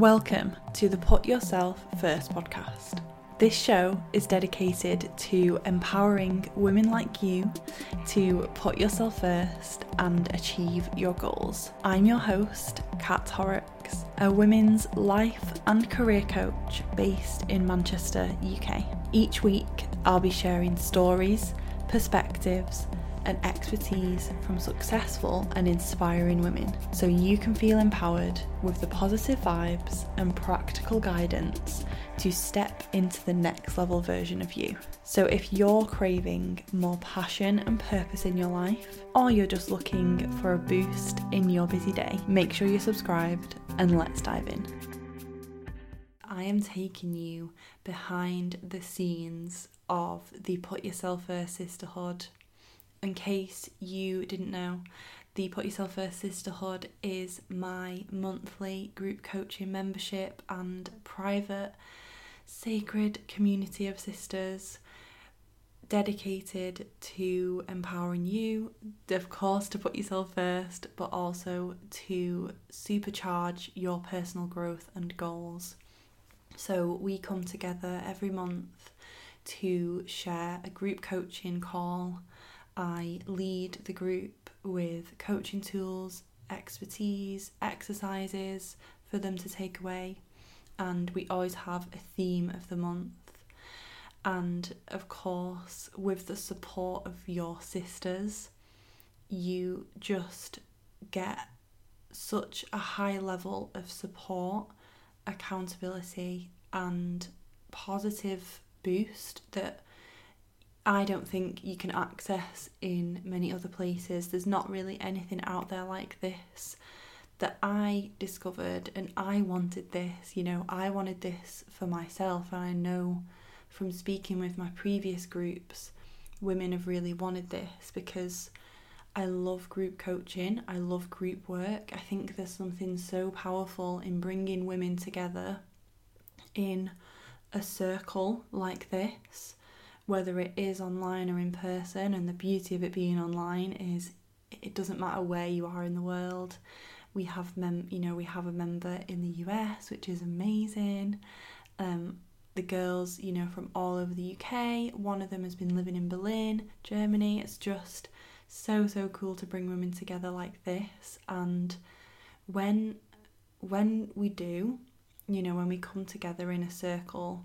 Welcome to the Put Yourself First podcast. This show is dedicated to empowering women like you to put yourself first and achieve your goals. I'm your host, Kat Horrocks, a women's life and career coach based in Manchester, UK. Each week, I'll be sharing stories, perspectives, and expertise from successful and inspiring women so you can feel empowered with the positive vibes and practical guidance to step into the next level version of you. So, if you're craving more passion and purpose in your life, or you're just looking for a boost in your busy day, make sure you're subscribed and let's dive in. I am taking you behind the scenes of the Put Yourself First Sisterhood in case you didn't know, the Put Yourself First Sisterhood is my monthly group coaching membership and private sacred community of sisters dedicated to empowering you, of course, to put yourself first, but also to supercharge your personal growth and goals. So, we come together every month to share a group coaching call I lead the group with coaching tools, expertise, exercises for them to take away, and we always have a theme of the month. And of course, with the support of your sisters, you just get such a high level of support, accountability, and positive boost that I don't think you can access in many other places. There's not really anything out there like this that I discovered, and I wanted this. You know, I wanted this for myself, and I know from speaking with my previous groups, women have really wanted this because I love group coaching, I love group work. I think there's something so powerful in bringing women together in a circle like this whether it is online or in person. And the beauty of it being online is it doesn't matter where you are in the world. We have mem, you know, we have a member in the US, which is amazing. Um, the girls, you know, from all over the UK. One of them has been living in Berlin, Germany. It's just so so cool to bring women together like this. And when when we do, you know, when we come together in a circle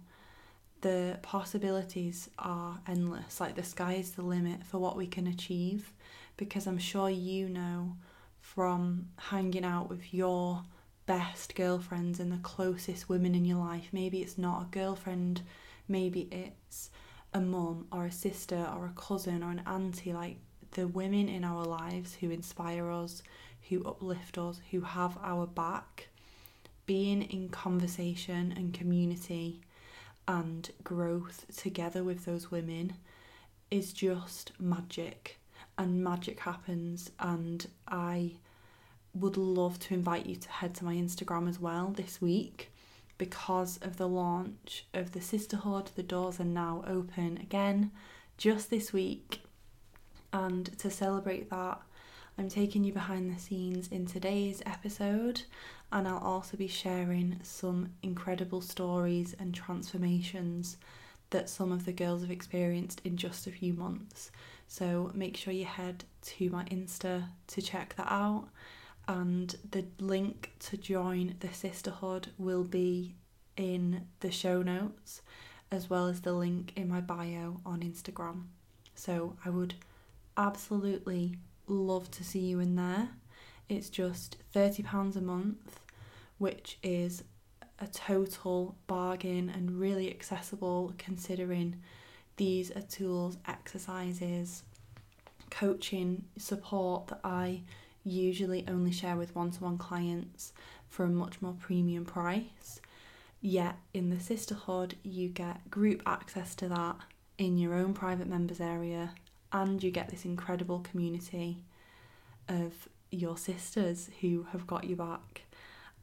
the possibilities are endless. Like the sky is the limit for what we can achieve because I'm sure you know from hanging out with your best girlfriends and the closest women in your life. Maybe it's not a girlfriend, maybe it's a mum or a sister or a cousin or an auntie. Like the women in our lives who inspire us, who uplift us, who have our back. Being in conversation and community and growth together with those women is just magic. And magic happens and I would love to invite you to head to my Instagram as well this week because of the launch of the sisterhood the doors are now open again just this week. And to celebrate that I'm taking you behind the scenes in today's episode and I'll also be sharing some incredible stories and transformations that some of the girls have experienced in just a few months. So make sure you head to my Insta to check that out. And the link to join the sisterhood will be in the show notes, as well as the link in my bio on Instagram. So I would absolutely love to see you in there. It's just £30 a month, which is a total bargain and really accessible considering these are tools, exercises, coaching, support that I usually only share with one to one clients for a much more premium price. Yet in the sisterhood, you get group access to that in your own private members area, and you get this incredible community of your sisters who have got you back.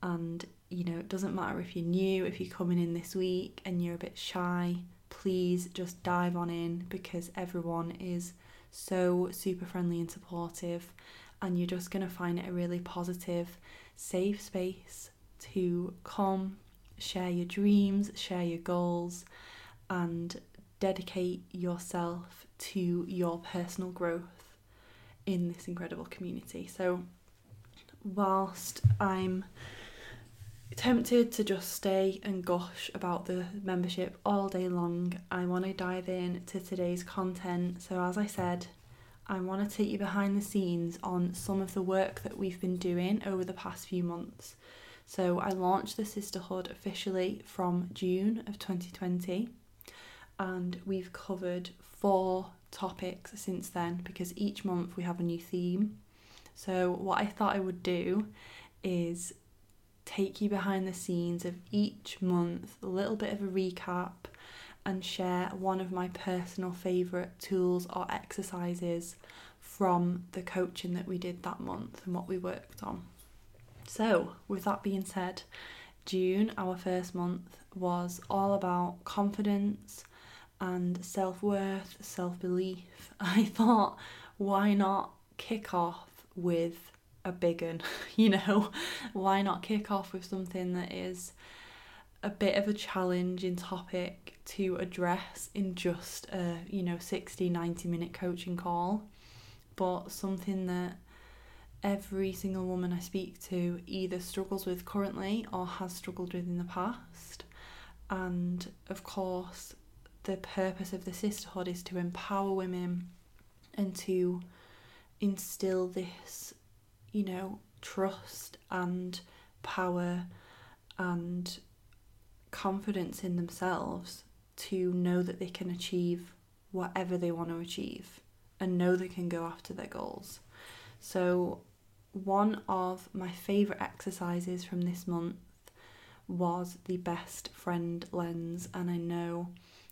And you know, it doesn't matter if you're new, if you're coming in this week and you're a bit shy, please just dive on in because everyone is so super friendly and supportive, and you're just going to find it a really positive, safe space to come, share your dreams, share your goals, and dedicate yourself to your personal growth in this incredible community. So, whilst I'm tempted to just stay and gush about the membership all day long, I want to dive in to today's content. So, as I said, I want to take you behind the scenes on some of the work that we've been doing over the past few months. So, I launched the Sisterhood officially from June of 2020, and we've covered four topics since then because each month we have a new theme. So, what I thought I would do is take you behind the scenes of each month, a little bit of a recap, and share one of my personal favourite tools or exercises from the coaching that we did that month and what we worked on. So, with that being said, June, our first month, was all about confidence and self worth, self belief. I thought, why not kick off with a big one? you know, why not kick off with something that is a bit of a challenging topic to address in just a, you know, 60, 90 minute coaching call, but something that every single woman I speak to either struggles with currently or has struggled with in the past. And of course, the purpose of the sisterhood is to empower women and to instill this, you know, trust and power and confidence in themselves to know that they can achieve whatever they want to achieve and know they can go after their goals. So, one of my favourite exercises from this month was the best friend lens, and I know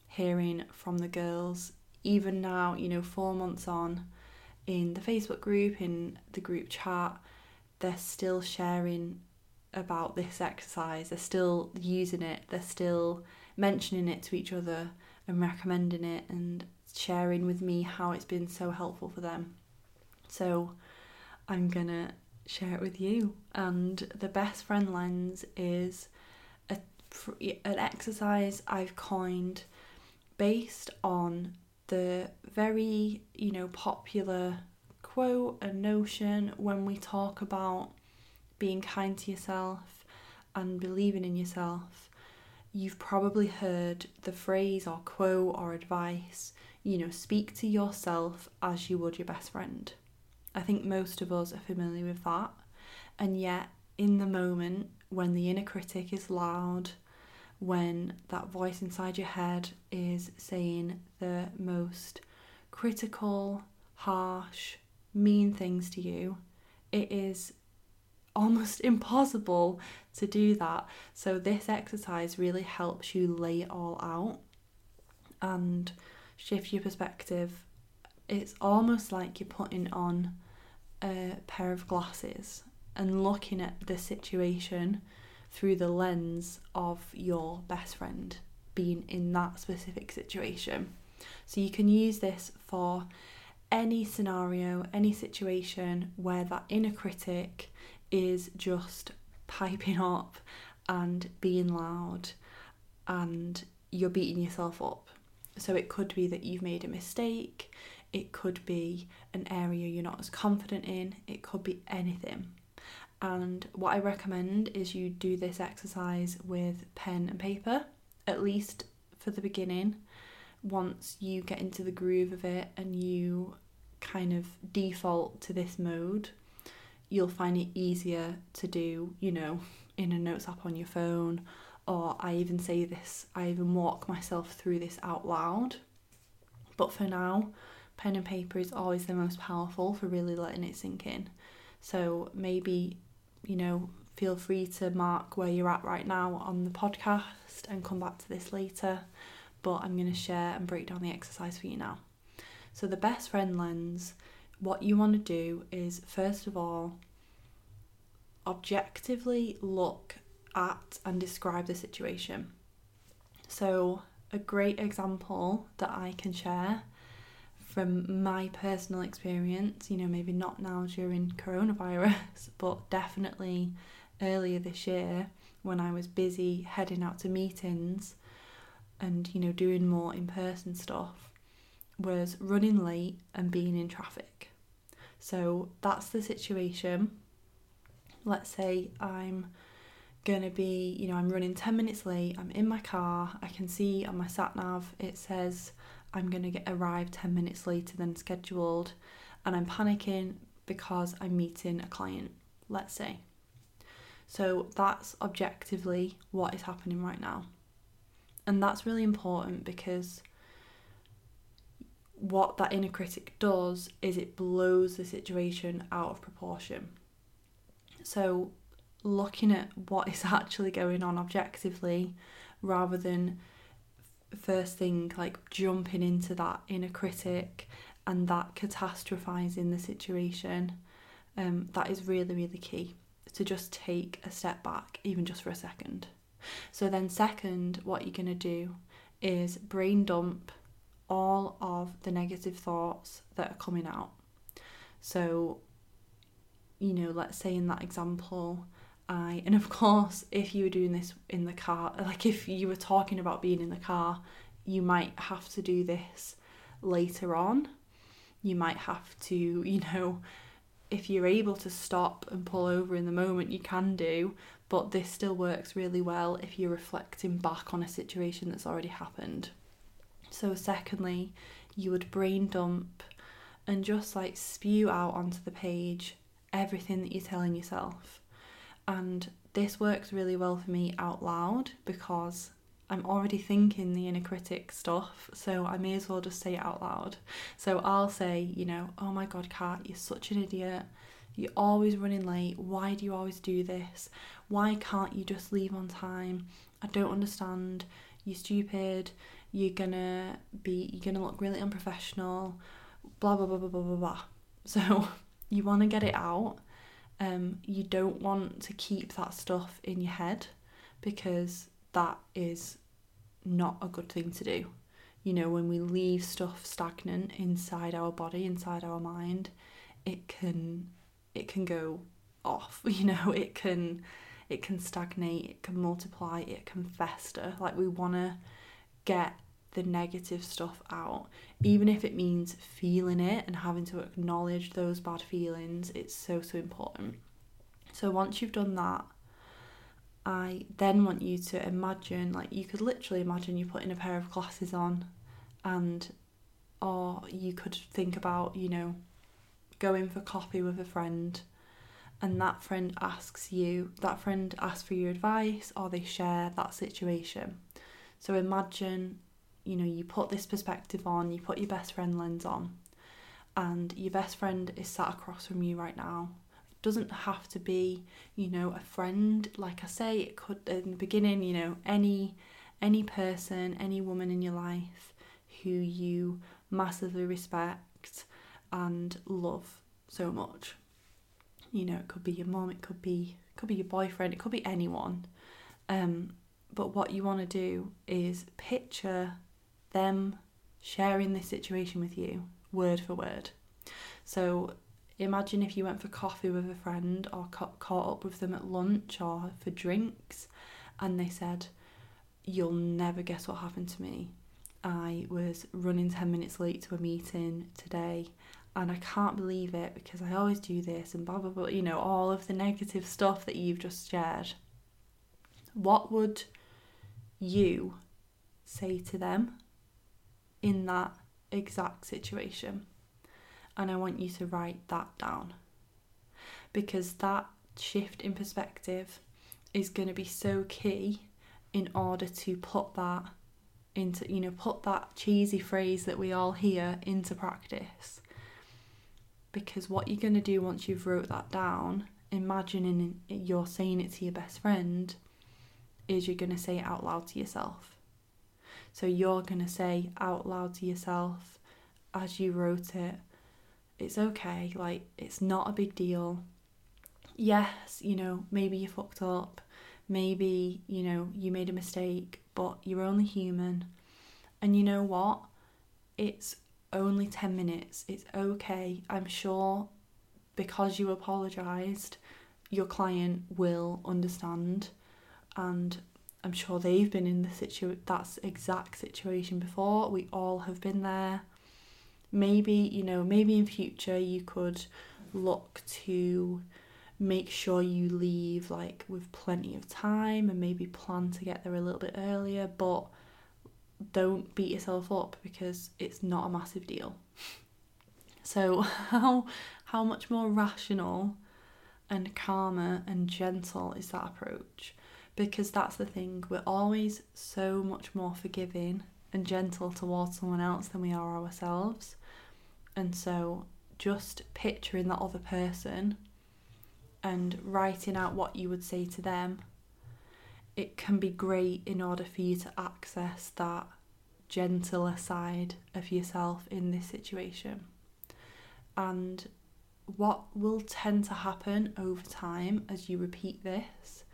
hearing from the girls, even now, you know, four months on in the Facebook group, in the group chat, they're still sharing about this exercise, they're still using it, they're still mentioning it to each other and recommending it and sharing with me how it's been so helpful for them. So I'm gonna share it with you. And the best friend lens is a, an exercise I've coined based on the very, you know, popular quote and notion when we talk about being kind to yourself and believing in yourself. You've probably heard the phrase or quote or advice, you know, speak to yourself as you would your best friend. I think most of us are familiar with that. And yet, in the moment when the inner critic is loud, when that voice inside your head is saying the most critical, harsh, mean things to you, it is almost impossible to do that. So, this exercise really helps you lay it all out and shift your perspective. It's almost like you're putting on a pair of glasses and looking at the situation through the lens of your best friend being in that specific situation. So you can use this for any scenario, any situation where that inner critic is just piping up and being loud and you're beating yourself up. So it could be that you've made a mistake, it could be an area you're not as confident in, it could be anything. And what I recommend is you do this exercise with pen and paper, at least for the beginning. Once you get into the groove of it and you kind of default to this mode, you'll find it easier to do, you know, in a notes app on your phone. Or I even say this, I even walk myself through this out loud. But for now, pen and paper is always the most powerful for really letting it sink in. So maybe you know, feel free to mark where you're at right now on the podcast and come back to this later. But I'm going to share and break down the exercise for you now. So, the best friend lens, what you want to do is first of all, objectively look at and describe the situation. So, a great example that I can share from my personal experience, you know, maybe not now during coronavirus, but definitely earlier this year, when I was busy heading out to meetings and, you know, doing more in person stuff was running late and being in traffic. So that's the situation. Let's say I'm going to be, you know, I'm running 10 minutes late, I'm in my car, I can see on my sat nav it says I'm going to get arrive 10 minutes later than scheduled and I'm panicking because I'm meeting a client, let's say. So that's objectively what is happening right now. And that's really important because what that inner critic does is it blows the situation out of proportion. So, looking at what is actually going on objectively rather than first thing like jumping into that inner critic and that catastrophizing the situation um, that is really really key to just take a step back even just for a second. So then second what you're going to do is brain dump all of the negative thoughts that are coming out. So you know let's say in that example And of course if you were doing this in the car like if you were talking about being in the car you might have to do this later on. You might have to you know if you're able to stop and pull over in the moment you can do but this still works really well if you're reflecting back on a situation that's already happened. So secondly you would brain dump and just like spew out onto the page everything that you're telling yourself and this works really well for me out loud because I'm already thinking the inner critic stuff, so I may as well just say it out loud. So I'll say, you know, oh my god, Kat, you're such an idiot. You're always running late. Why do you always do this? Why can't you just leave on time? I don't understand. You're stupid. You're gonna be. You're gonna look really unprofessional. Blah blah blah blah blah blah blah. So you want to get it out um, you don't want to keep that stuff in your head because that is not a good thing to do. You know, when we leave stuff stagnant inside our body, inside our mind, it can it can go off. You know, it can it can stagnate, it can multiply, it can fester. Like we want to get the negative stuff out, even if it means feeling it and having to acknowledge those bad feelings, it's so, so important. So once you've done that, I then want you to imagine like you could literally imagine you putting a pair of glasses on and or you could think about, you know, going for coffee with a friend and that friend asks you, that friend asks for your advice or they share that situation. So imagine you know, you put this perspective on, you put your best friend lens on, and your best friend is sat across from you right now. It doesn't have to be, you know, a friend. Like I say, it could in the beginning, you know, any any person, any woman in your life who you massively respect and love so much. You know, it could be your mom, it could be it could be your boyfriend, it could be anyone. Um, but what you want to do is picture them sharing this situation with you word for word. So imagine if you went for coffee with a friend or ca- caught up with them at lunch or for drinks and they said, You'll never guess what happened to me. I was running 10 minutes late to a meeting today and I can't believe it because I always do this and blah blah blah, you know, all of the negative stuff that you've just shared. What would you say to them in that exact situation. And I want you to write that down because that shift in perspective is going to be so key in order to put that into, you know, put that cheesy phrase that we all hear into practice. Because what you're going to do once you've wrote that down, imagining eh, you're saying it to your best friend, is you're going to say it out loud to yourself. So you're going to say out loud to yourself as you wrote it, it's okay, like it's not a big deal. Yes, you know, maybe you fucked up, maybe, you know, you made a mistake, but you're only human. And you know what? It's only 10 minutes. It's okay. I'm sure because you apologized, your client will understand and I'm sure they've been in the situ that exact situation before. We all have been there. Maybe, you know, maybe in future you could look to make sure you leave like with plenty of time and maybe plan to get there a little bit earlier, but don't beat yourself up because it's not a massive deal. So how how much more rational and calmer and gentle is that approach? Because that's the thing, we're always so much more forgiving and gentle towards someone else than we are ourselves. And so just picturing that other person and writing out what you would say to them, it can be great in order for you to access that gentler side of yourself in this situation. And what will tend to happen over time as you repeat this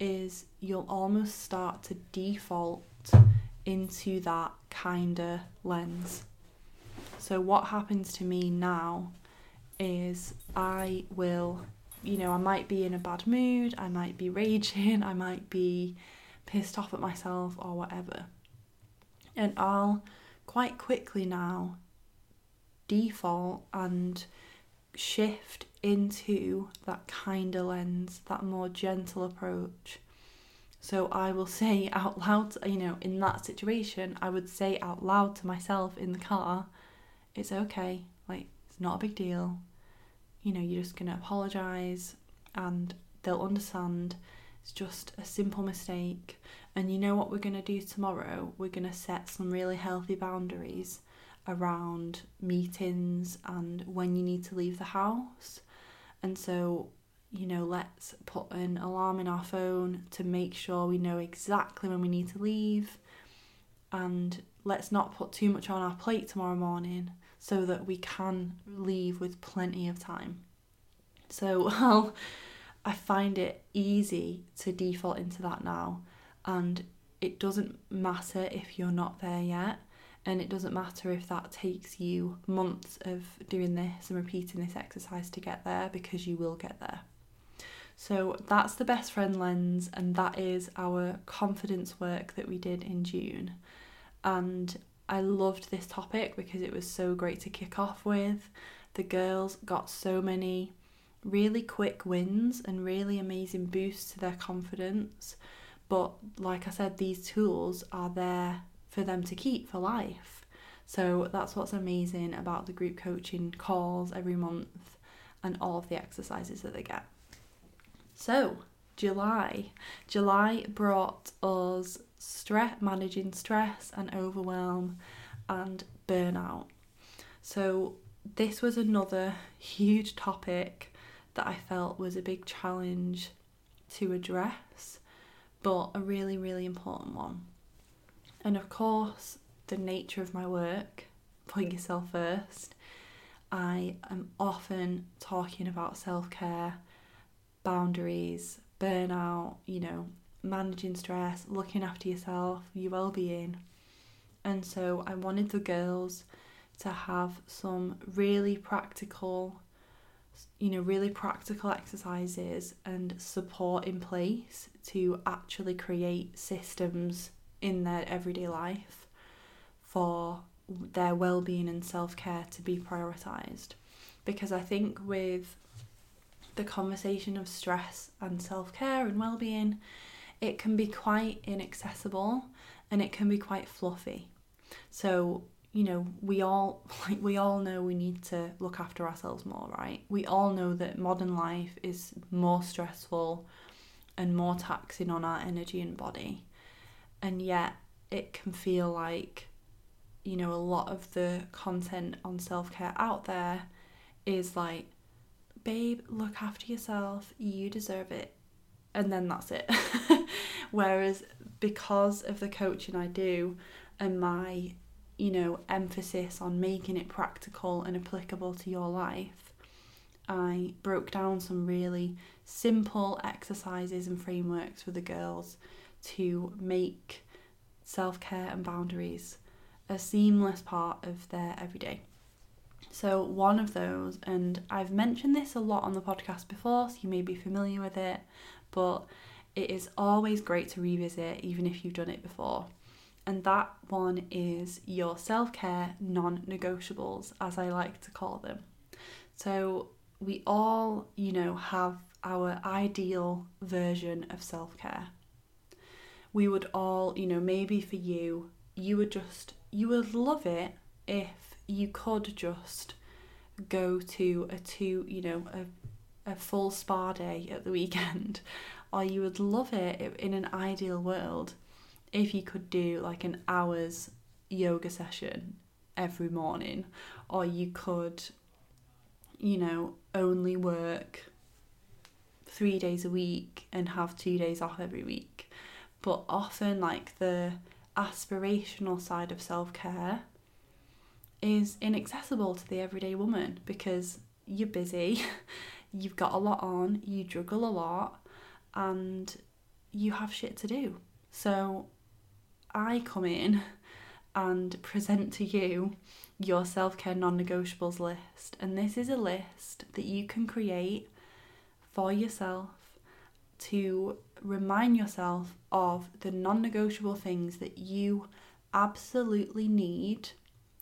is you'll almost start to default into that kinder lens. So, what happens to me now is I will, you know, I might be in a bad mood, I might be raging, I might be pissed off at myself or whatever. And I'll quite quickly now default and shift into that kinder lens, that more gentle approach. So I will say out loud, you know, in that situation, I would say out loud to myself in the car, it's okay, like, it's not a big deal. You know, you're just going to apologize and they'll understand. It's just a simple mistake. And you know what we're going to do tomorrow? We're going to set some really healthy boundaries around meetings and when you need to leave the house. And so, you know, let's put an alarm in our phone to make sure we know exactly when we need to leave. And let's not put too much on our plate tomorrow morning so that we can leave with plenty of time. So, well, I find it easy to default into that now, and it doesn't matter if you're not there yet and it doesn't matter if that takes you months of doing this and repeating this exercise to get there because you will get there. So that's the best friend lens, and that is our confidence work that we did in June. And I loved this topic because it was so great to kick off with. The girls got so many really quick wins and really amazing boosts to their confidence. But like I said, these tools are there for them to keep for life. So that's what's amazing about the group coaching calls every month and all of the exercises that they get. So, July. July brought us stress, managing stress and overwhelm and burnout. So, this was another huge topic that I felt was a big challenge to address, but a really, really important one. And of course, the nature of my work, put mm. yourself first, I am often talking about self care, boundaries, burnout, you know, managing stress, looking after yourself, your well being. And so I wanted the girls to have some really practical, you know, really practical exercises and support in place to actually create systems in their everyday life for their well-being and self-care to be prioritized. Because i think with the conversation of stress and self-care and well-being it can be quite inaccessible and it can be quite fluffy. So you know we all like we all know we need to look after ourselves more right? We all know that modern life is more stressful and more taxing on our energy and body and yet it can feel like you know a lot of the content on self-care out there is like babe look after yourself. You deserve it. And then that's it. Whereas because of the coaching I do and my you know emphasis on making it practical and applicable to your life I broke down some really simple exercises and frameworks for the girls to make self care and boundaries a seamless part of their everyday. So, one of those, and I've mentioned this a lot on the podcast before, so you may be familiar with it, but it is always great to revisit, even if you've done it before. And that one is your self care non negotiables, as I like to call them. So, we all, you know, have our ideal version of self care. We would all, you know, maybe for you, you would just, you would love it if you could just go to a two, you know, a, a full spa day at the weekend, or you would love it in an ideal world if you could do like an hour's yoga session every morning, or you could, you know, only work three days a week and have two days off every week. But often, like the aspirational side of self care is inaccessible to the everyday woman because you're busy, you've got a lot on, you juggle a lot, and you have shit to do. So I come in and present to you your self care non negotiables list. And this is a list that you can create for yourself to remind yourself of the non negotiable things that you absolutely need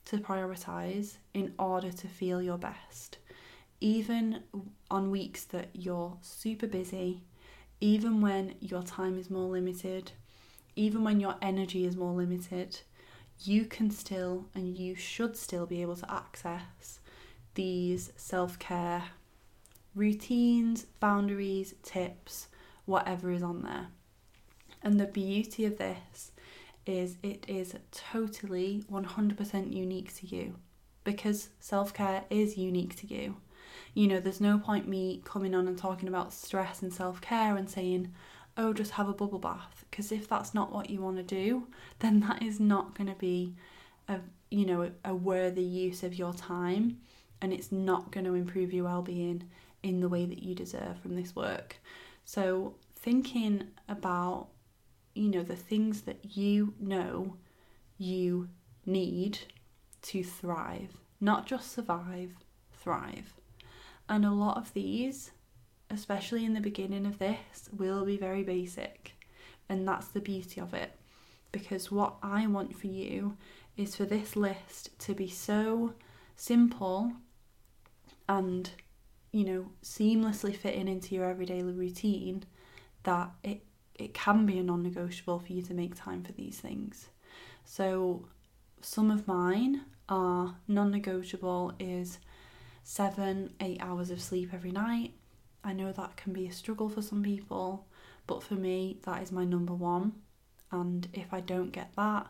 to prioritize in order to feel your best. Even on weeks that you're super busy, even when your time is more limited, even when your energy is more limited, you can still and you should still be able to access these self care routines, boundaries, tips, whatever is on there. And the beauty of this is it is totally 100% unique to you because self care is unique to you. You know, there's no point me coming on and talking about stress and self care and saying, oh, just have a bubble bath. Because if that's not what you want to do, then that is not going to be a you know a worthy use of your time, and it's not going to improve your well-being in the way that you deserve from this work. So thinking about you know the things that you know you need to thrive, not just survive, thrive. And a lot of these especially in the beginning of this, will be very basic. And that's the beauty of it. Because what I want for you is for this list to be so simple and, you know, seamlessly fitting into your everyday routine that it, it can be a non negotiable for you to make time for these things. So, some of mine are non negotiable is seven, eight hours of sleep every night. I know that can be a struggle for some people, but for me, that is my number one. And if I don't get that,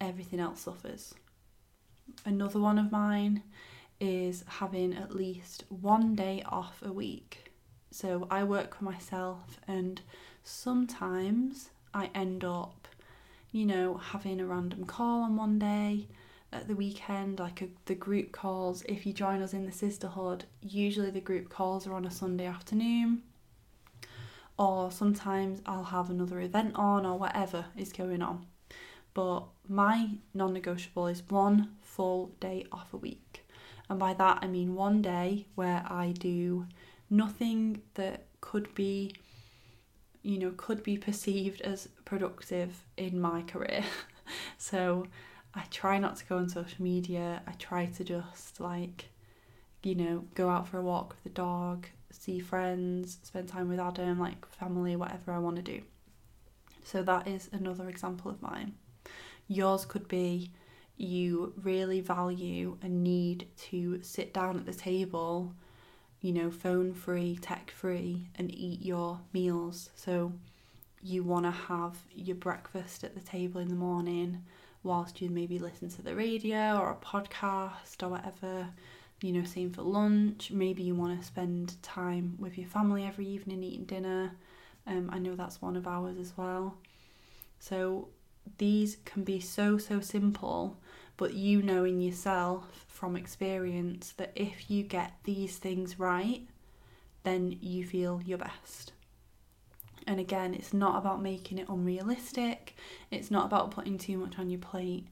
everything else suffers. Another one of mine is having at least one day off a week. So I work for myself, and sometimes I end up, you know, having a random call on one day at the weekend, like a, the group calls. If you join us in the sisterhood, usually the group calls are on a Sunday afternoon, or sometimes I'll have another event on, or whatever is going on. But my non negotiable is one full day off a week. And by that, I mean one day where I do nothing that could be, you know, could be perceived as productive in my career. so I try not to go on social media. I try to just like, you know, go out for a walk with the dog, see friends, spend time with Adam, like family, whatever I want to do. So that is another example of mine. Yours could be you really value and need to sit down at the table, you know, phone free, tech free, and eat your meals. So you want to have your breakfast at the table in the morning whilst you maybe listen to the radio or a podcast or whatever. You know, same for lunch. Maybe you want to spend time with your family every evening eating dinner. Um, I know that's one of ours as well. So these can be so, so simple, but you know in yourself from experience that if you get these things right, then you feel your best. And again, it's not about making it unrealistic, it's not about putting too much on your plate,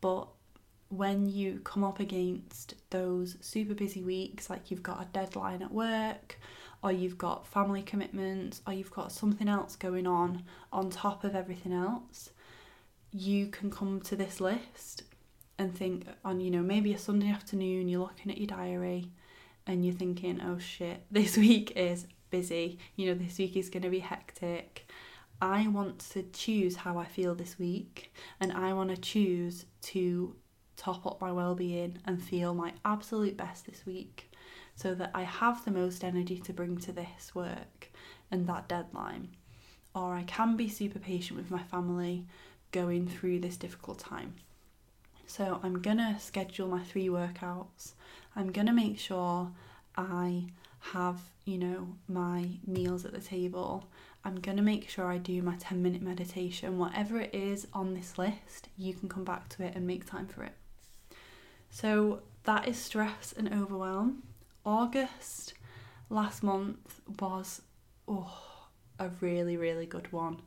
but when you come up against those super busy weeks, like you've got a deadline at work, or you've got family commitments, or you've got something else going on on top of everything else, you can come to this list and think on, you know, maybe a Sunday afternoon, you're looking at your diary and you're thinking, oh shit, this week is busy, you know, this week is going to be hectic. I want to choose how I feel this week and I want to choose to top up my well-being and feel my absolute best this week so that I have the most energy to bring to this work and that deadline or I can be super patient with my family going through this difficult time. So I'm going to schedule my 3 workouts. I'm going to make sure I have, you know, my meals at the table. I'm going to make sure I do my 10 minute meditation. Whatever it is on this list, you can come back to it and make time for it. So that is stress and overwhelm. August last month was oh, a really, really good one.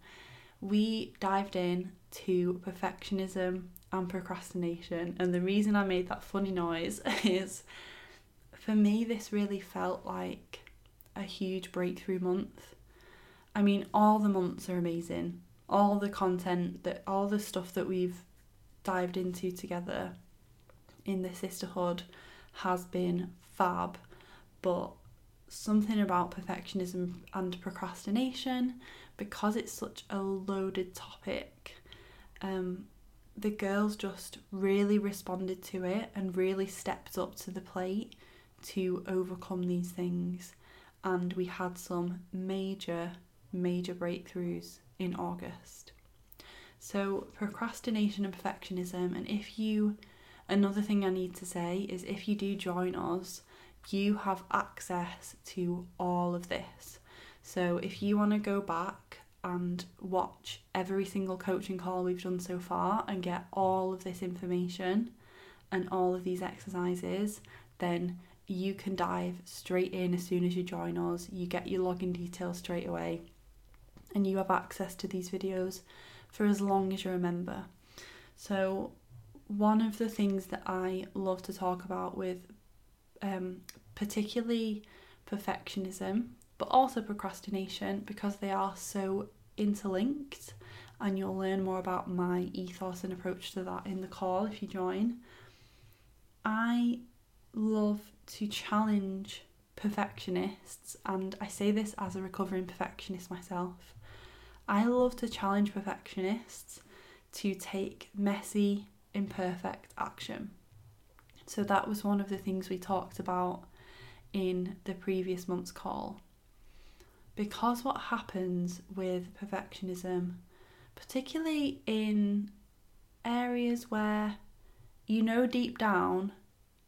We dived in to perfectionism and procrastination, and the reason I made that funny noise is for me, this really felt like a huge breakthrough month. I mean, all the months are amazing. All the content that all the stuff that we've dived into together in the sisterhood has been fab, but something about perfectionism and procrastination because it's such a loaded topic. Um, the girls just really responded to it and really stepped up to the plate to overcome these things. And we had some major, major breakthroughs in August. So, procrastination and perfectionism, and if you, another thing I need to say is if you do join us, you have access to all of this. So, if you want to go back and watch every single coaching call we've done so far and get all of this information and all of these exercises, then you can dive straight in as soon as you join us. You get your login details straight away, and you have access to these videos for as long as you're a member. So, one of the things that I love to talk about with um, particularly perfectionism, but also procrastination, because they are so interlinked, and you'll learn more about my ethos and approach to that in the call if you join. I love to challenge perfectionists, and I say this as a recovering perfectionist myself. I love to challenge perfectionists to take messy, imperfect action. So that was one of the things we talked about in the previous month's call. Because what happens with perfectionism, particularly in areas where you know deep down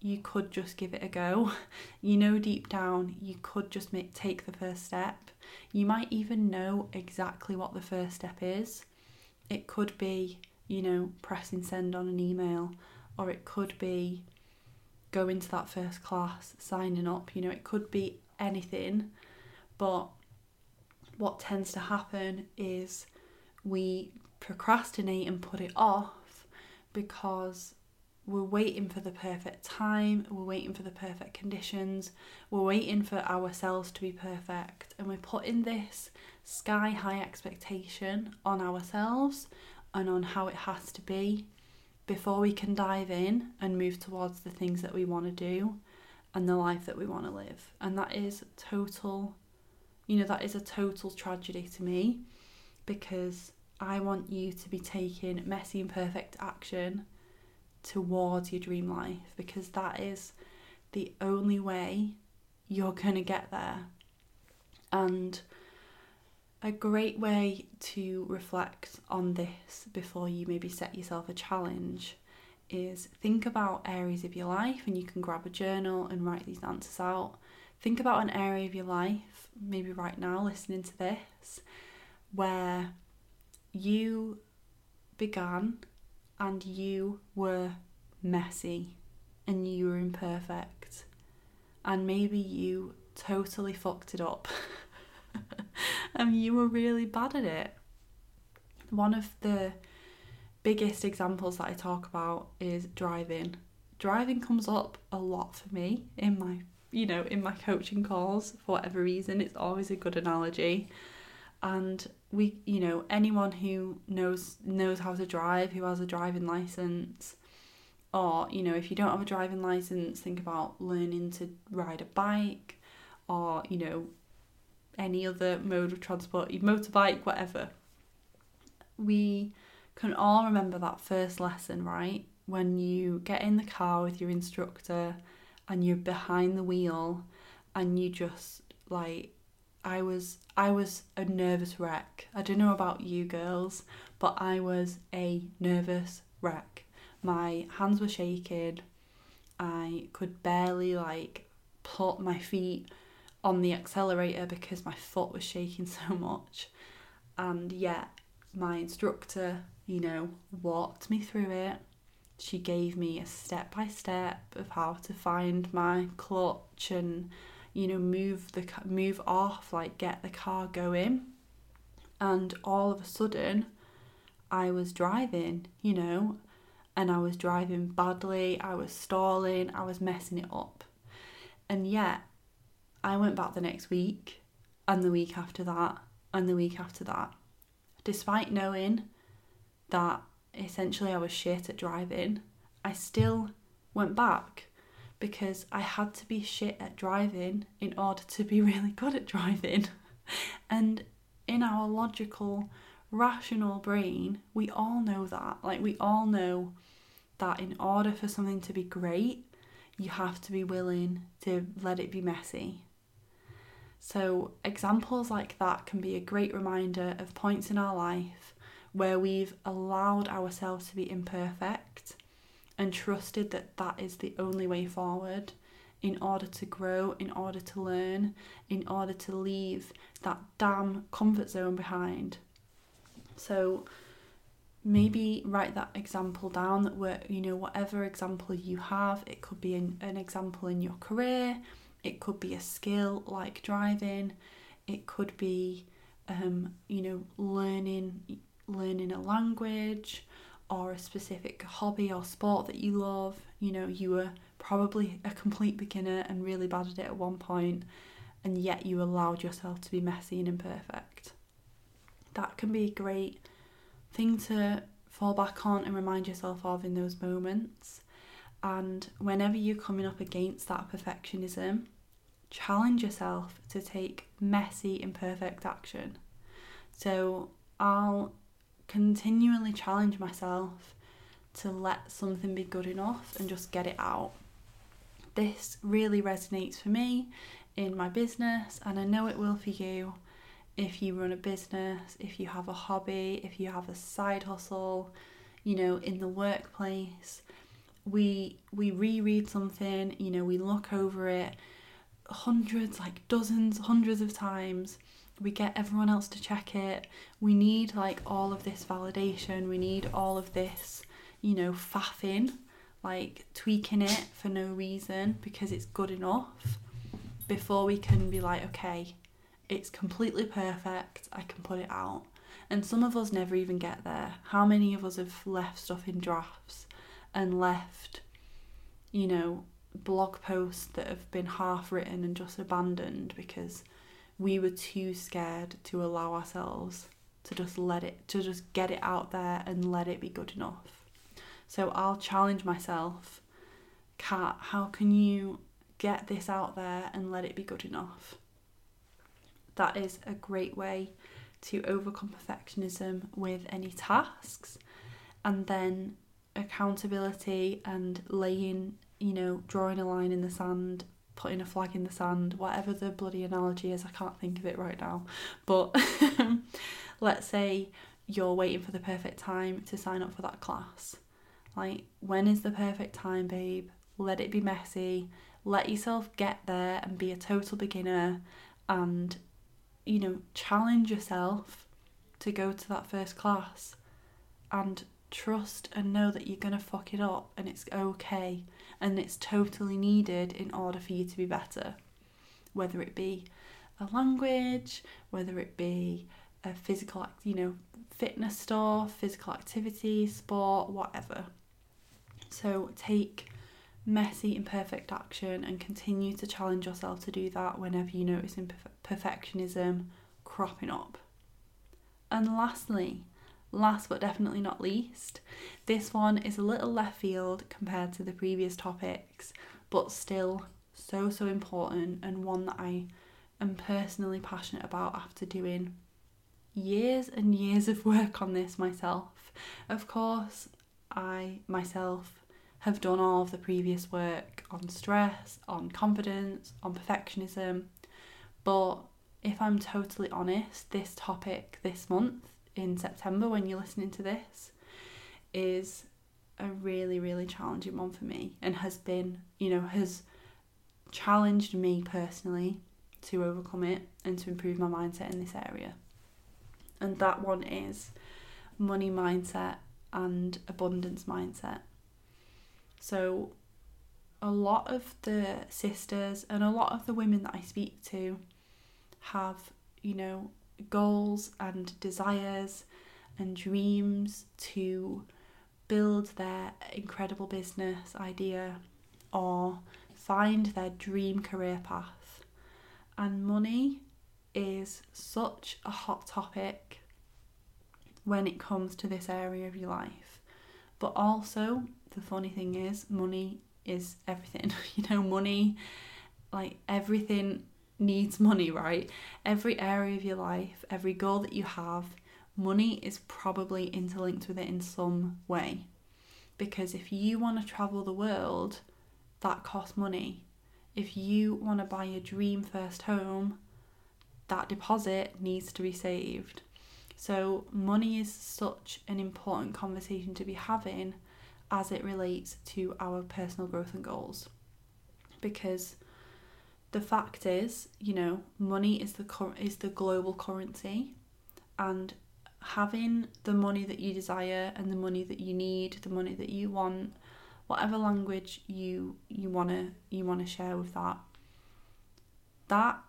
you could just give it a go. You know deep down you could just make take the first step. You might even know exactly what the first step is. It could be, you know, pressing send on an email or it could be going to that first class, signing up, you know, it could be anything. But what tends to happen is we procrastinate and put it off because we're waiting for the perfect time, we're waiting for the perfect conditions, we're waiting for ourselves to be perfect, and we're putting this sky high expectation on ourselves and on how it has to be before we can dive in and move towards the things that we want to do and the life that we want to live. And that is total, you know, that is a total tragedy to me because I want you to be taking messy and perfect action towards your dream life because that is the only way you're going to get there. And a great way to reflect on this before you maybe set yourself a challenge is think about areas of your life and you can grab a journal and write these answers out. Think about an area of your life, maybe right now listening to this, where you began and you were messy and you were imperfect and maybe you totally fucked it up and you were really bad at it. One of the biggest examples that I talk about is driving. Driving comes up a lot for me in my you know, in my coaching calls for whatever reason. It's always a good analogy. And we, you know, anyone who knows knows how to drive, who has a driving license, or you know, if you don't have a driving license, think about learning to ride a bike, or you know, any other mode of transport, motorbike, whatever. We can all remember that first lesson, right? When you get in the car with your instructor and you're behind the wheel and you just like I was I was a nervous wreck. I don't know about you girls, but I was a nervous wreck. My hands were shaking. I could barely like put my feet on the accelerator because my foot was shaking so much. And yet my instructor, you know, walked me through it she gave me a step by step of how to find my clutch and you know move the move off like get the car going. And all of a sudden I was driving you know and I was driving badly I was stalling I was messing it up. And yet I went back the next week and the week after that and the week after that despite knowing that essentially I was shit at driving, I still went back because I had to be shit at driving in order to be really good at driving. and in our logical, rational brain, we all know that. Like, we all know that in order for something to be great, you have to be willing to let it be messy. So, examples like that can be a great reminder of points in our life where we've allowed ourselves to be imperfect and trusted that that is the only way forward in order to grow, in order to learn, in order to leave that damn comfort zone behind. So maybe write that example down that where you know whatever example you have, it could be an, an example in your career, it could be a skill like driving, it could be um, you know learning learning a language or a specific hobby or sport that you love. You know, you were probably a complete beginner and really bad at it at one point, and yet you allowed yourself to be messy and imperfect. That can be a great thing to fall back on and remind yourself of in those moments. And whenever you're coming up against that perfectionism, challenge yourself to take messy, imperfect action. So I'll continually challenge myself to let something be good enough and just get it out. This really resonates for me in my business, and I know it will for you if you run a business, if you have a hobby, if you have a side hustle, you know, in the workplace. We we reread something, you know, we look over it hundreds, like dozens, hundreds of times we get everyone else to check it. We need like all of this validation. We need all of this, you know, faffing, like tweaking it for no reason because it's good enough before we can be like, okay, it's completely perfect. I can put it out. And some of us never even get there. How many of us have left stuff in drafts and left, you know, blog posts that have been half written and just abandoned because we were too scared to allow ourselves to just let it, to just get it out there and let it be good enough. So I'll challenge myself, Kat, how can you get this out there and let it be good enough? That is a great way to overcome perfectionism with any tasks. And then accountability and laying, you know, drawing a line in the sand putting a flag in the sand, whatever the bloody analogy is, I can't think of it right now. But let's say you're waiting for the perfect time to sign up for that class. Like, when is the perfect time, babe? Let it be messy. Let yourself get there and be a total beginner and, you know, challenge yourself to go to that first class and trust and know that you're going to fuck it up and it's okay and it's totally needed in order for you to be better. Whether it be a language, whether it be a physical, you know, fitness store, physical activity, sport, whatever. So take messy, imperfect action and continue to challenge yourself to do that whenever you notice imperfectionism cropping up. And lastly, last but definitely not least, this one is a little left field compared to the previous topics, but still so, so important and one that I am personally passionate about after doing years and years of work on this myself. Of course, I myself have done all of the previous work on stress, on confidence, on perfectionism, but if I'm totally honest, this topic this month in September when you're listening to this is a really, really challenging one for me and has been, you know, has challenged me personally to overcome it and to improve my mindset in this area. And that one is money mindset and abundance mindset. So, a lot of the sisters and a lot of the women that I speak to have, you know, goals and desires and dreams to build their incredible business idea or find their dream career path. And money is such a hot topic when it comes to this area of your life. But also, the funny thing is, money is everything. you know, money, like everything needs money, right? Every area of your life, every goal that you have, money is probably interlinked with it in some way. Because if you want to travel the world, that costs money. If you want to buy your dream first home, that deposit needs to be saved. So, money is such an important conversation to be having as it relates to our personal growth and goals. Because the fact is, you know, money is the is the global currency, and having the money that you desire and the money that you need, the money that you want, whatever language you you wanna you wanna share with that, that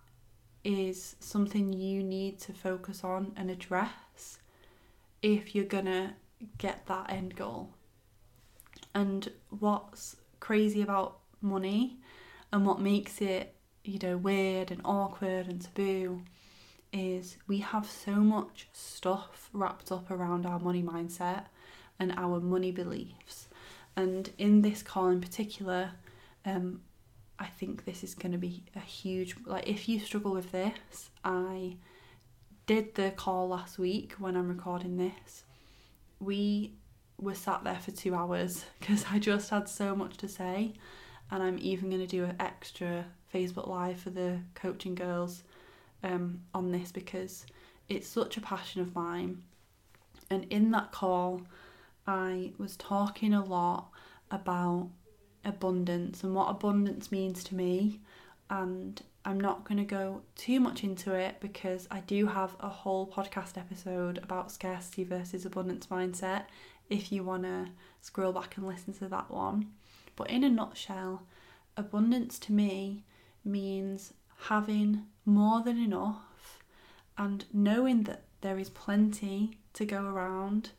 is something you need to focus on and address if you're gonna get that end goal. And what's crazy about money and what makes it you know, weird and awkward and taboo is we have so much stuff wrapped up around our money mindset and our money beliefs. And in this call in particular, um, I think this is going to be a huge like if you struggle with this, I did the call last week when I'm recording this. We were sat there for 2 hours because I just had so much to say and I'm even going to do an extra Facebook Live for the coaching girls um, on this because it's such a passion of mine. And in that call, I was talking a lot about abundance and what abundance means to me. And I'm not going to go too much into it because I do have a whole podcast episode about scarcity versus abundance mindset if you want to scroll back and listen to that one. But in a nutshell, abundance to me means having more than enough and knowing that there is plenty to go around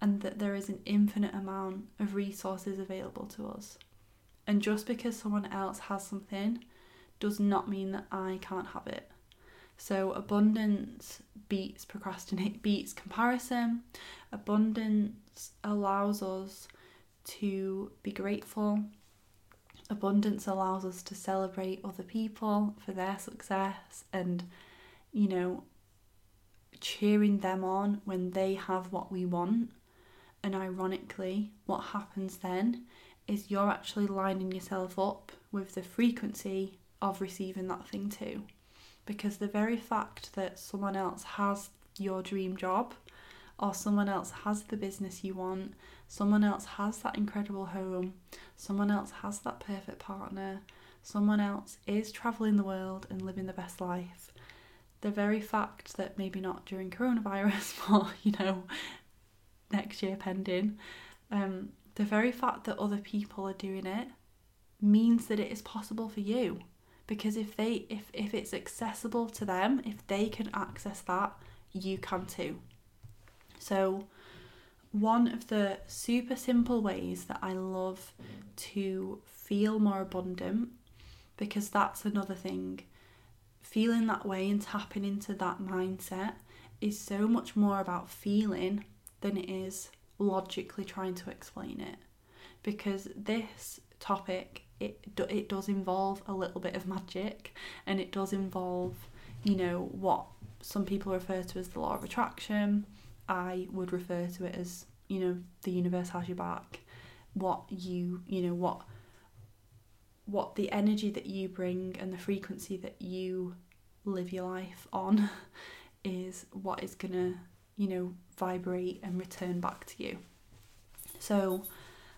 and that there is an infinite amount of resources available to us. And just because someone else has something does not mean that I can't have it. So abundance beats procrastinate beats comparison. Abundance allows us to be grateful abundance allows us to celebrate other people for their success and, you know, cheering them on when they have what we want. And ironically, what happens then is you're actually lining yourself up with the frequency of receiving that thing too. Because the very fact that someone else has your dream job or someone else has the business you want, someone else has that incredible home, someone else has that perfect partner, someone else is traveling the world and living the best life. The very fact that maybe not during coronavirus, but you know, next year pending, um, the very fact that other people are doing it means that it is possible for you. Because if they if if it's accessible to them if they can access that you can too. So one of the super simple ways that I love to feel more abundant, because that's another thing, feeling that way and tapping into that mindset is so much more about feeling than it is logically trying to explain it. Because this topic it it does involve a little bit of magic and it does involve you know what some people refer to as the law of attraction I would refer to it as, you know, the universe has your back. What you, you know, what what the energy that you bring and the frequency that you live your life on is what is going to, you know, vibrate and return back to you. So,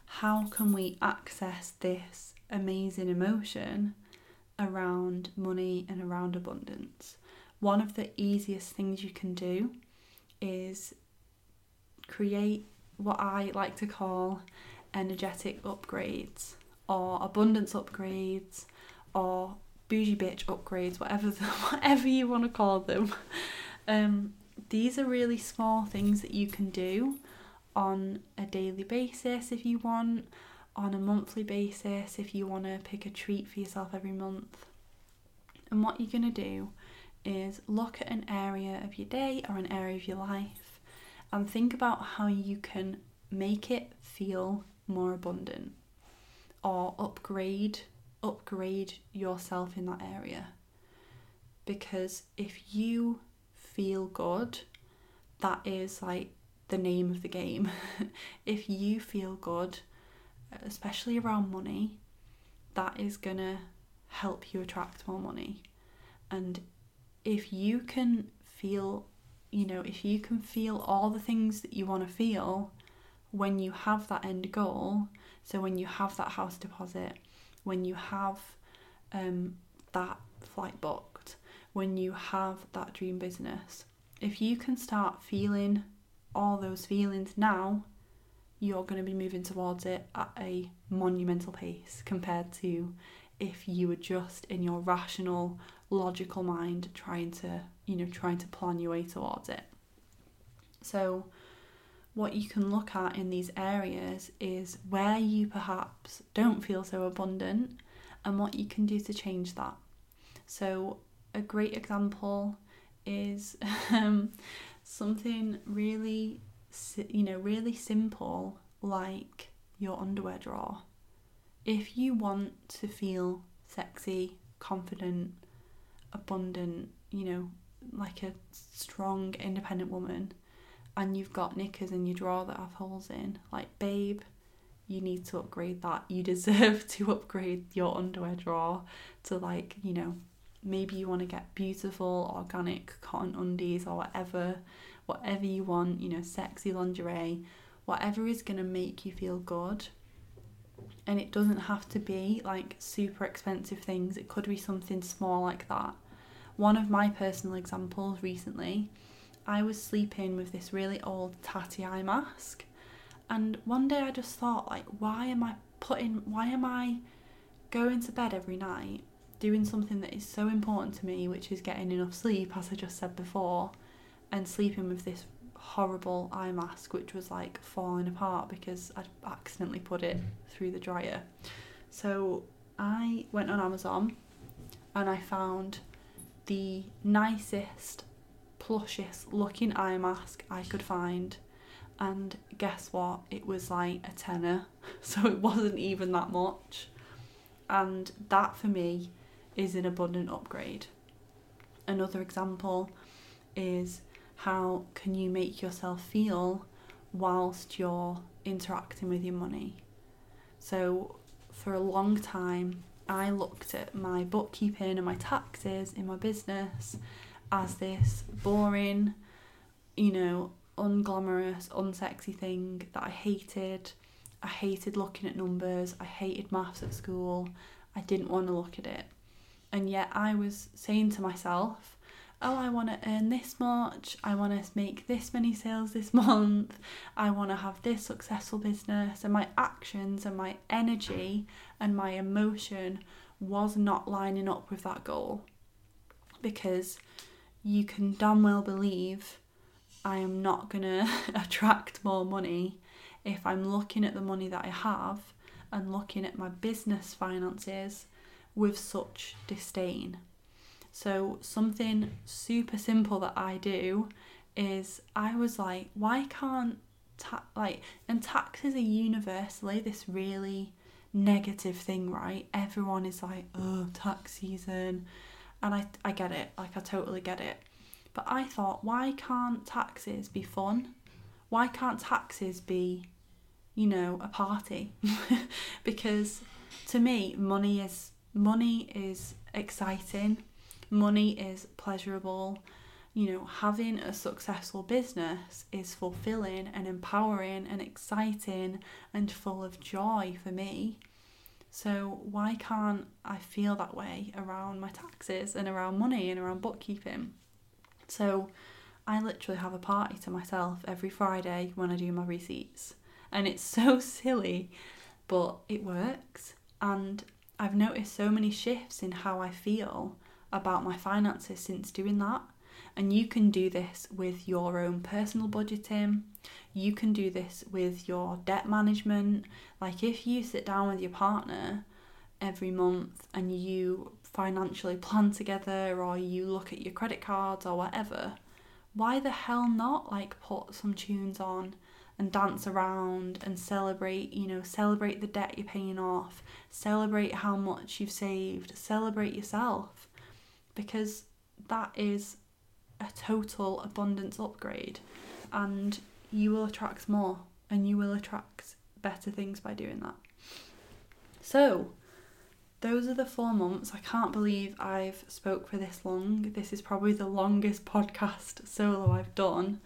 how can we access this amazing emotion around money and around abundance? One of the easiest things you can do is create what I like to call energetic upgrades or abundance upgrades or bougie bitch upgrades, whatever the, whatever you want to call them. Um, these are really small things that you can do on a daily basis if you want, on a monthly basis if you want to pick a treat for yourself every month. And what you're going to do is look at an area of your day or an area of your life and think about how you can make it feel more abundant or upgrade upgrade yourself in that area. Because if you feel good that is like the name of the game. If you feel good especially around money that is going to help you attract more money. And if you can feel you know, if you can feel all the things that you want to feel when you have that end goal, so when you have that house deposit, when you have um, that flight booked, when you have that dream business, if you can start feeling all those feelings now, you're going to be moving towards it at a monumental pace compared to if you were just in your rational, logical mind trying to, you know, trying to plan your way towards it. So, what you can look at in these areas is where you perhaps don't feel so abundant and what you can do to change that. So, a great example is um, something really, you know, really simple like your underwear drawer. If you want to feel sexy, confident, abundant, you know, like a strong, independent woman, and you've got knickers in your drawer that have holes in, like, babe, you need to upgrade that. You deserve to upgrade your underwear drawer to, like, you know, maybe you want to get beautiful, organic cotton undies or whatever, whatever you want, you know, sexy lingerie, whatever is going to make you feel good. And it doesn't have to be like super expensive things, it could be something small like that. One of my personal examples recently, I was sleeping with this really old tatty eye mask, and one day I just thought, like, why am I putting, why am I going to bed every night doing something that is so important to me, which is getting enough sleep, as I just said before, and sleeping with this horrible eye mask, which was like falling apart because I'd accidentally put it mm. through the dryer. So I went on Amazon and I found the nicest, plushiest looking eye mask I could find. And guess what? It was like a tenner, so it wasn't even that much. And that for me is an abundant upgrade. Another example is how can you make yourself feel whilst you're interacting with your money. So, for a long time, I looked at my bookkeeping and my taxes in my business as this boring, you know, unglamorous, unsexy thing that I hated. I hated looking at numbers, I hated maths at school, I didn't want to look at it. And yet I was saying to myself, oh, I want to earn this much, I want to make this many sales this month, I want to have this successful business, and my actions and my energy and my emotion was not lining up with that goal. Because you can damn well believe I am not going to attract more money if I'm looking at the money that I have and looking at my business finances with such disdain. So, something super simple that I do is I was like, why can't ta- like and taxes are universally this really negative thing, right? Everyone is like, oh, tax season. And I, I get it, like, I totally get it. But I thought, why can't taxes be fun? Why can't taxes be, you know, a party? because to me, money is money is exciting, money is pleasurable. You know, having a successful business is fulfilling and empowering and exciting and full of joy for me. So, why can't I feel that way around my taxes and around money and around bookkeeping? So, I literally have a party to myself every Friday when I do my receipts. And it's so silly, but it works. And I've noticed so many shifts in how I feel about my finances since doing that. And you can do this with your own personal budgeting. You can do this with your debt management. Like if you sit down with your partner every month and you financially plan together or you look at your credit cards or whatever, why the hell not like put some tunes on and dance around and celebrate, you know, celebrate the debt you're paying off, celebrate how much you've saved, celebrate yourself because that is a total abundance upgrade and you will attract more and you will attract better things by doing that. So, those are the four months. I can't believe I've spoke for this long. This is probably the longest podcast solo I've done.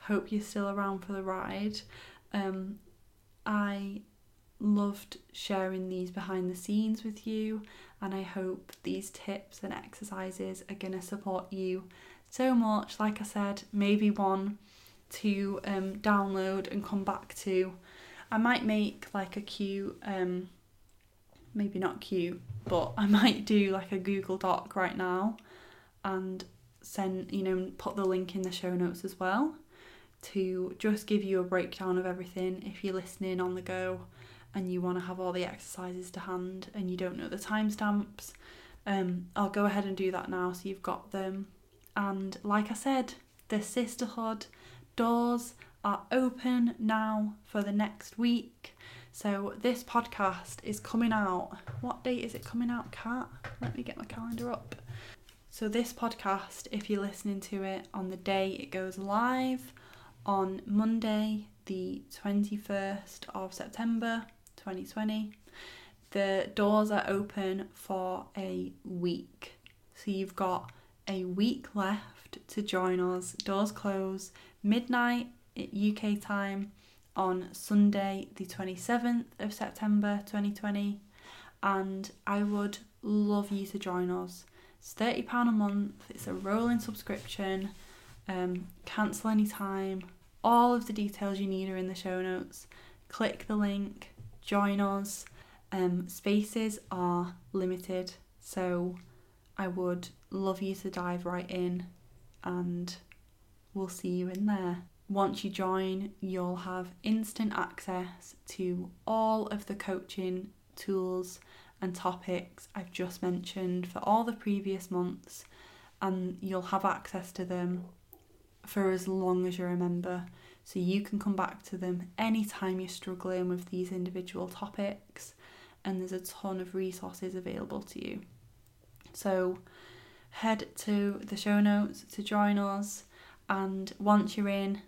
Hope you're still around for the ride. Um, I loved sharing these behind the scenes with you, and I hope these tips and exercises are going to support you so much. Like I said, maybe one to um, download and come back to. I might make like a cute, um, maybe not cute, but I might do like a Google Doc right now and send, you know, put the link in the show notes as well to just give you a breakdown of everything if you're listening on the go and you want to have all the exercises to hand and you don't know the timestamps. Um, I'll go ahead and do that now so you've got them. And like I said, the sisterhood doors are open now for the next week. So this podcast is coming out. What date is it coming out, Kat? Let me get my calendar up. So this podcast, if you're listening to it on the day it goes live, on Monday, the 21st of September 2020, the doors are open for a week. So you've got a week left to join us. Doors close midnight UK time on Sunday, the 27th of September 2020. And I would love you to join us. It's £30 a month, it's a rolling subscription, um, cancel anytime. All of the details you need are in the show notes. Click the link, join us. Um, spaces are limited, so I would love you to dive right in and we'll see you in there. Once you join, you'll have instant access to all of the coaching tools and topics I've just mentioned for all the previous months, and you'll have access to them for as long as you remember. So you can come back to them anytime you're struggling with these individual topics, and there's a ton of resources available to you. So head to the show notes to join us, and once you're in,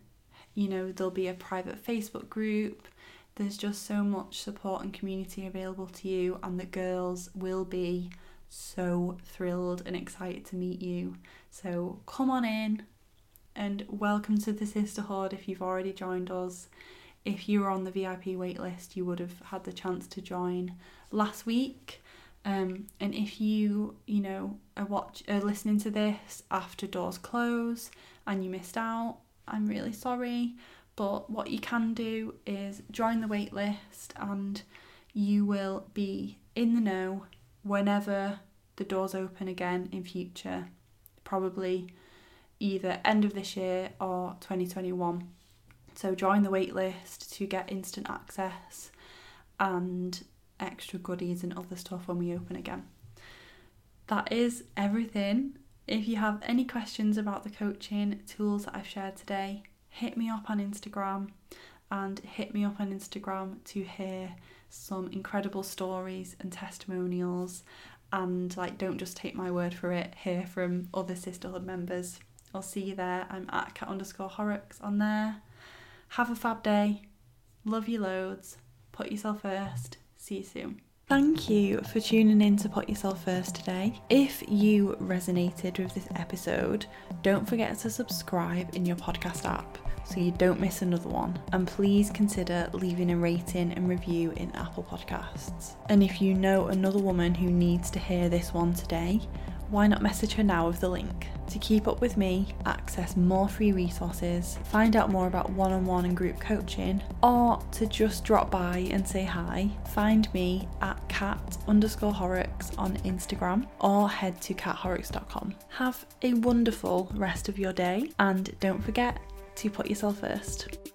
you know, there'll be a private Facebook group. There's just so much support and community available to you, and the girls will be so thrilled and excited to meet you. So come on in and welcome to the sisterhood if you've already joined us. If you were on the VIP waitlist, you would have had the chance to join last week. Um, and if you, you know, are watch are listening to this after doors close and you missed out, I'm really sorry. But what you can do is join the waitlist, and you will be in the know whenever the doors open again in future. Probably either end of this year or 2021. So join the waitlist to get instant access and extra goodies and other stuff when we open again. That is everything. If you have any questions about the coaching tools that I've shared today, hit me up on Instagram and hit me up on Instagram to hear some incredible stories and testimonials and like don't just take my word for it hear from other sisterhood members i'll see you there i'm at kat underscore horrocks on there have a fab day love you loads put yourself first see you soon Thank you for tuning in to Put Yourself First today. If you resonated with this episode, don't forget to subscribe in your podcast app so you don't miss another one. And please consider leaving a rating and review in Apple Podcasts. And if you know another woman who needs to hear this one today, why not message her now with the link? To keep up with me, access more free resources, find out more about one on one and group coaching, or to just drop by and say hi, find me at kat underscore horrocks on Instagram or head to kathorrocks.com. Have a wonderful rest of your day and don't forget to put yourself first.